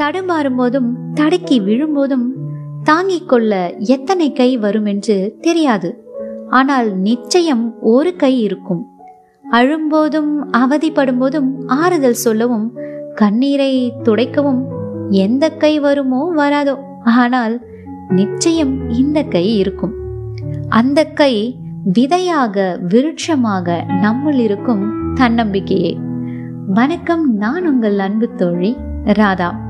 தடுமாறும் போதும் தடுக்கி விழும்போதும் தாங்கிக் கொள்ள எத்தனை கை வரும் என்று தெரியாது. ஆனால் நிச்சயம் ஒரு கை இருக்கும். அழும்போதும் அவதிப்படும் போதும் ஆறுதல் சொல்லவும் கண்ணீரை துடைக்கவும் எந்த கை வருமோ வராதோ. ஆனால் நிச்சயம் இந்த கை இருக்கும். அந்த கை விதையாக விருட்சமாக நம்முள் இருக்கும் தன்னம்பிக்கையே. வணக்கம் நான் உங்கள் அன்பு தோழி ராதா.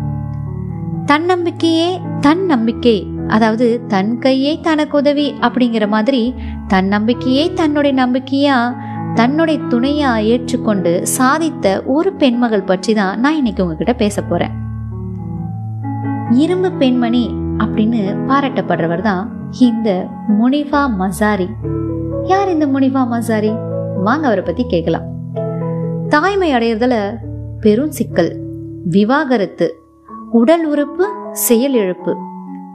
தன்னம்பிக்கையே தன் நம்பிக்கை அதாவது தன் கையே தனக்கு உதவி அப்படிங்கிற மாதிரி தன் நம்பிக்கையே தன்னுடைய நம்பிக்கையா தன்னுடைய துணையா ஏற்றுக்கொண்டு சாதித்த ஒரு பெண்மகள் பற்றி தான் நான் இன்னைக்கு உங்ககிட்ட பேச போறேன். இரும்பு பெண்மணி அப்படின்னு பாராட்டப்படுறவர் தான் இந்த முனிஃபா மசாரி. யார் இந்த முனிஃபா மசாரி? வாங்க அவரை பத்தி கேட்கலாம். தாய்மை அடையிறதுல பெரும் சிக்கல் விவாகரத்து உடல் உறுப்பு செயலிழப்பு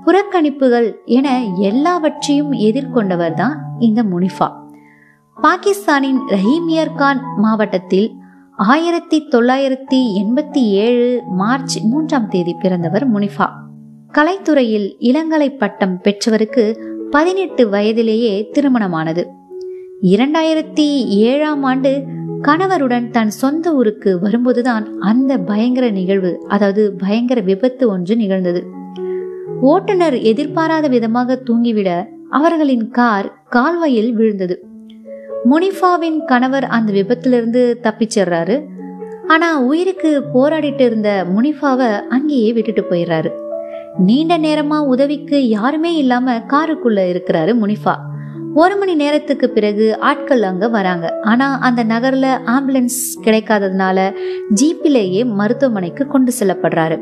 புறக்கணிப்புகள் என எல்லாவற்றையும் எதிர்கொண்டவர் தான் இந்த முனிஃபா. பாகிஸ்தானின் ரஹீமியர் கான் மாவட்டத்தில் ஆயிரத்தி தொள்ளாயிரத்தி எண்பத்தி ஏழு மார்ச் மூன்றாம் தேதி பிறந்தவர் முனிஃபா. கலைத்துறையில் இளங்கலை பட்டம் பெற்றவருக்கு பதினெட்டு வயதிலேயே திருமணமானது. இரண்டாயிரத்தி ஏழாம் ஆண்டு கணவருடன் தன் சொந்த ஊருக்கு வரும்போதுதான் அந்த பயங்கர நிகழ்வு அதாவது பயங்கர விபத்து ஒன்று நிகழ்ந்தது. ஓட்டுநர் எதிர்பாராத விதமாக தூங்கிவிட அவர்களின் கார் கால்வாயில் விழுந்தது. முனிஃபாவின் கணவர் அந்த விபத்திலிருந்து தப்பிச்சிடுறாரு ஆனா உயிருக்கு போராடிட்டு இருந்த முனிஃபாவை அங்கேயே விட்டுட்டு போயிடுறாரு நீண்ட நேரமா உதவிக்கு யாருமே இல்லாம காருக்குள்ள இருக்கிறாரு முனிஃபா. ஒரு மணி நேரத்துக்கு பிறகு ஆட்கள் அங்க வராங்க. ஆனா அந்த நகர்ல ஆம்புலன்ஸ் கிடைக்காததுனால ஜீப்பிலேயே மருத்துவமனைக்கு கொண்டு செல்லப்படுறாரு.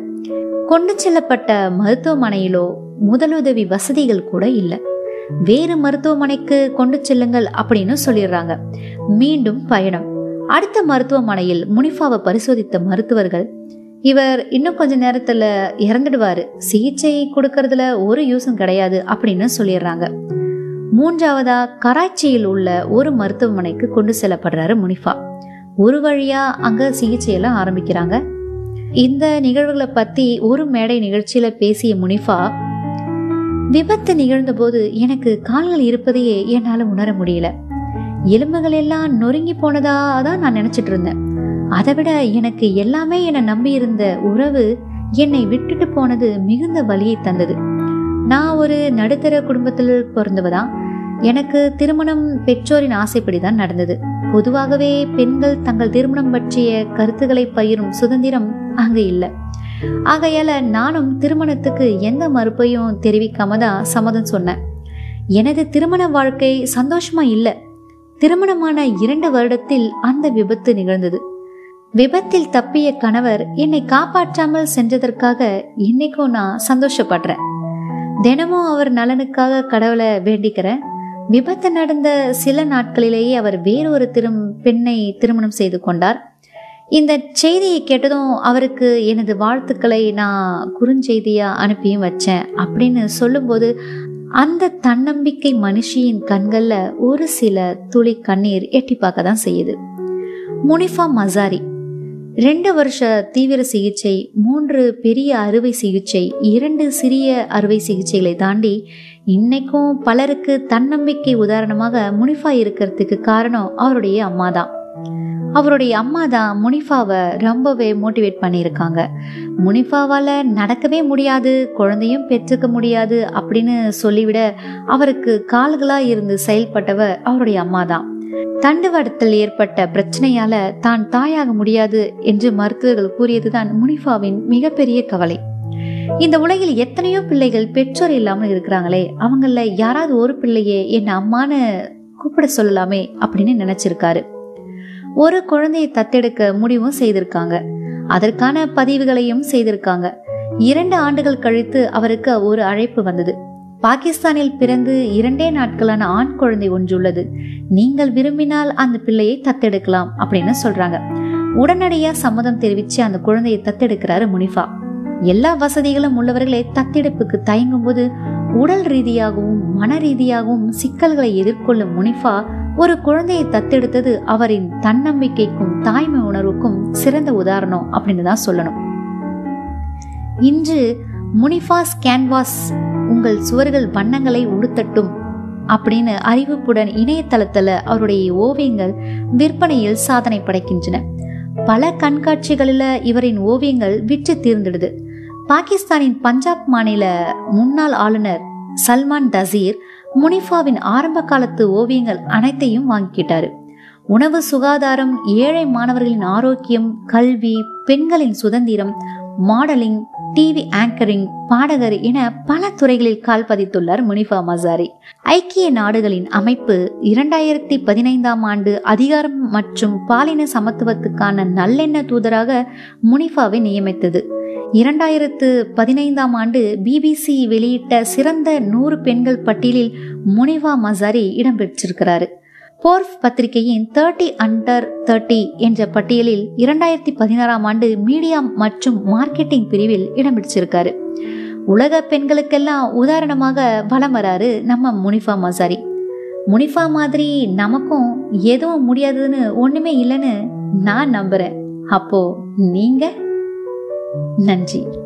கொண்டு செல்லப்பட்ட மருத்துவமனையிலோ முதலுதவி வசதிகள் கூட இல்லை. வேறு மருத்துவமனைக்கு கொண்டு செல்லுங்கள் அப்படின்னு சொல்லிடுறாங்க. மீண்டும் பயணம். அடுத்த மருத்துவமனையில் முனிஃபாவை பரிசோதித்த மருத்துவர்கள் இவர் இன்னும் கொஞ்ச நேரத்துல இறந்துடுவாரு. சிகிச்சை கொடுக்கறதுல ஒரு யூஸும் கிடையாது அப்படின்னு சொல்லிடுறாங்க. மூன்றாவதா கராச்சியில் உள்ள ஒரு மருத்துவமனைக்கு கொண்டு செல்லப்படுறாரு முனிஃபா. ஒரு வழியா அங்க சிகிச்சையெல்லாம் ஆரம்பிக்கிறாங்க. இந்த நிகழ்வுகளை பத்தி ஒரு மேடை நிகழ்ச்சியில பேசிய முனிஃபா விபத்து நிகழ்ந்தபோது எனக்கு கால்கள் இருப்பதையே என்னால உணர முடியல. எலும்புகள் எல்லாம் நொறுங்கி போனதா தான் நான் நினைச்சிட்டு இருந்தேன். அதை விட எனக்கு எல்லாமே என்னை நம்பி இருந்த உறவு என்னை விட்டுட்டு போனது மிகுந்த வலியை தந்தது. நான் ஒரு நடுத்தர குடும்பத்தில் பிறந்தவதான். எனக்கு திருமணம் பெற்றோரின் ஆசைப்படி தான் நடந்தது. பொதுவாகவே பெண்கள் தங்கள் திருமணம் பற்றிய கருத்துக்களை பயிரும் சுதந்திரம் அங்கு இல்லை. ஆகையால நானும் திருமணத்துக்கு எந்த மறுப்பையும் தெரிவிக்காம தான் சம்மதம் சொன்னேன். எனது திருமண வாழ்க்கை சந்தோஷமா இல்லை. திருமணமான இரண்டு வருடத்தில் அந்த விபத்து நிகழ்ந்தது. விபத்தில் தப்பிய கணவர் என்னை காப்பாற்றாமல் சென்றதற்காக இன்னைக்கும் நான் சந்தோஷப்படுறேன். தினமும் அவர் நலனுக்காக கடவுளை வேண்டிக்கிறேன். விபத்து நடந்த சில நாட்களிலேயே அவர் வேறொரு திரும் பெண்ணை திருமணம் செய்து கொண்டார். இந்த செய்தியை கேட்டதும் அவருக்கு எனது வாழ்த்துக்களை நான் குறுஞ்செய்தியா அனுப்பியும் வச்சேன் அப்படின்னு சொல்லும்போது அந்த தன்னம்பிக்கை மனுஷியின் கண்களில் ஒரு சில துளி கண்ணீர் எட்டி பார்க்க தான் செய்யுது. முனிஃபா மசாரி ரெண்டு வருஷ தீவிர சிகிச்சை மூன்று பெரிய அறுவை சிகிச்சை இரண்டு சிறிய அறுவை சிகிச்சைகளை தாண்டி இன்னைக்கும் பலருக்கு தன்னம்பிக்கை உதாரணமாக முனிஃபா இருக்கிறதுக்கு காரணம் அவருடைய அம்மா தான் அவருடைய அம்மா தான் முனிஃபாவை ரொம்பவே மோட்டிவேட் பண்ணியிருக்காங்க. முனிஃபாவால் நடக்கவே முடியாது குழந்தையும் பெற்றுக்க முடியாது அப்படின்னு சொல்லிவிட அவருக்கு கால்களாக இருந்து செயல்பட்டவர் அவருடைய அம்மா தான் தண்டுவடத்தில் ஏற்பட்ட பிரச்சனையால தான் தாயாக முடியாது என்று மருத்துவர்கள் கூறியதுதான் முனிஃபாவின் மிகப்பெரிய கவலை. இந்த உலகில் எத்தனையோ பிள்ளைகள் பெற்றோர் இல்லாமல் இருக்கிறாங்களே அவங்கள யாராவது ஒரு பிள்ளையே என் அம்மான்னு கூப்பிட சொல்லலாமே அப்படின்னு நினைச்சிருக்காரு. ஒரு குழந்தையை தத்தெடுக்க முடிவும் செய்திருக்காங்க. அதற்கான பதிவுகளையும் செய்திருக்காங்க. இரண்டு ஆண்டுகள் கழித்து அவருக்கு ஒரு அழைப்பு வந்தது. பாகிஸ்தானில் பிறந்து இரண்டே நாட்களான ஆண் குழந்தை ஒன்று உள்ளது. நீங்கள் விரும்பினால் அந்த பிள்ளையை தத்தெடுக்கலாம் அப்படின்னு சொல்றாங்க. உடனடியா சம்மதம் தெரிவிச்சு அந்த குழந்தையை தத்தெடுக்கிறாரு முனிஃபா. எல்லா வசதிகளும் உள்ளவர்களே தத்தெடுப்புக்கு தயங்கும் போது உடல் ரீதியாகவும் மன ரீதியாகவும் சிக்கல்களை எதிர்கொள்ளும் முனிஃபா ஒரு குழந்தையை தத்தெடுத்தது அவரின் தன்னம்பிக்கைக்கும் தாய்மை உணர்வுக்கும் சிறந்த உதாரணம் அப்படின்னு தான் சொல்லணும். இன்று முனிஃபாஸ் கேன்வாஸ் உங்கள் சுவர்கள் வண்ணங்களை உடுத்தட்டும் அப்படின்னு அறிவிப்புடன் இணையதளத்தில் அவருடைய ஓவியங்கள் விற்பனையில் சாதனை படைக்கின்றன. பல கண்காட்சிகளில் இவரின் ஓவியங்கள் விற்று தீர்ந்துடுது. பாகிஸ்தானின் பஞ்சாப் மாநில முன்னாள் ஆளுநர் சல்மான் தசீர் முனிஃபாவின் ஆரம்ப காலத்து ஓவியங்கள் அனைத்தையும் வாங்கிக்கிட்டாரு. உணவு சுகாதாரம் ஏழை மாணவர்களின் ஆரோக்கியம் கல்வி பெண்களின் சுதந்திரம் மாடலிங் டிவி ஆங்கரிங் பாடகர் என பல துறைகளில் கால் பதித்துள்ளார் முனிஃபா மசாரி. ஐக்கிய நாடுகளின் அமைப்பு இரண்டாயிரத்தி பதினைந்தாம் ஆண்டு அதிகாரம் மற்றும் பாலின சமத்துவத்துக்கான நல்லெண்ண தூதராக முனிஃபாவை நியமித்தது. இரண்டாயிரத்து பதினைந்தாம் ஆண்டு பிபிசி வெளியிட்ட சிறந்த நூறு பெண்கள் பட்டியலில் முனிவா மசாரி இடம்பெற்றிருக்கிறாரு. போர்ஃப் பத்திரிகையின் தேர்ட்டி அண்டர் தேர்ட்டி என்ற பட்டியலில் இரண்டாயிரத்தி பதினாறாம் ஆண்டு மீடியா மற்றும் மார்க்கெட்டிங் பிரிவில் இடம்பெற்றிருக்காரு. உலக பெண்களுக்கெல்லாம் உதாரணமாக வலம் வராரு நம்ம முனிஃபா மசாரி. முனிஃபா மாதிரி நமக்கும் எதுவும் முடியாதுன்னு ஒன்றுமே இல்லைன்னு நான் நம்புகிறேன் அப்போ நீங்கள் நன்றி.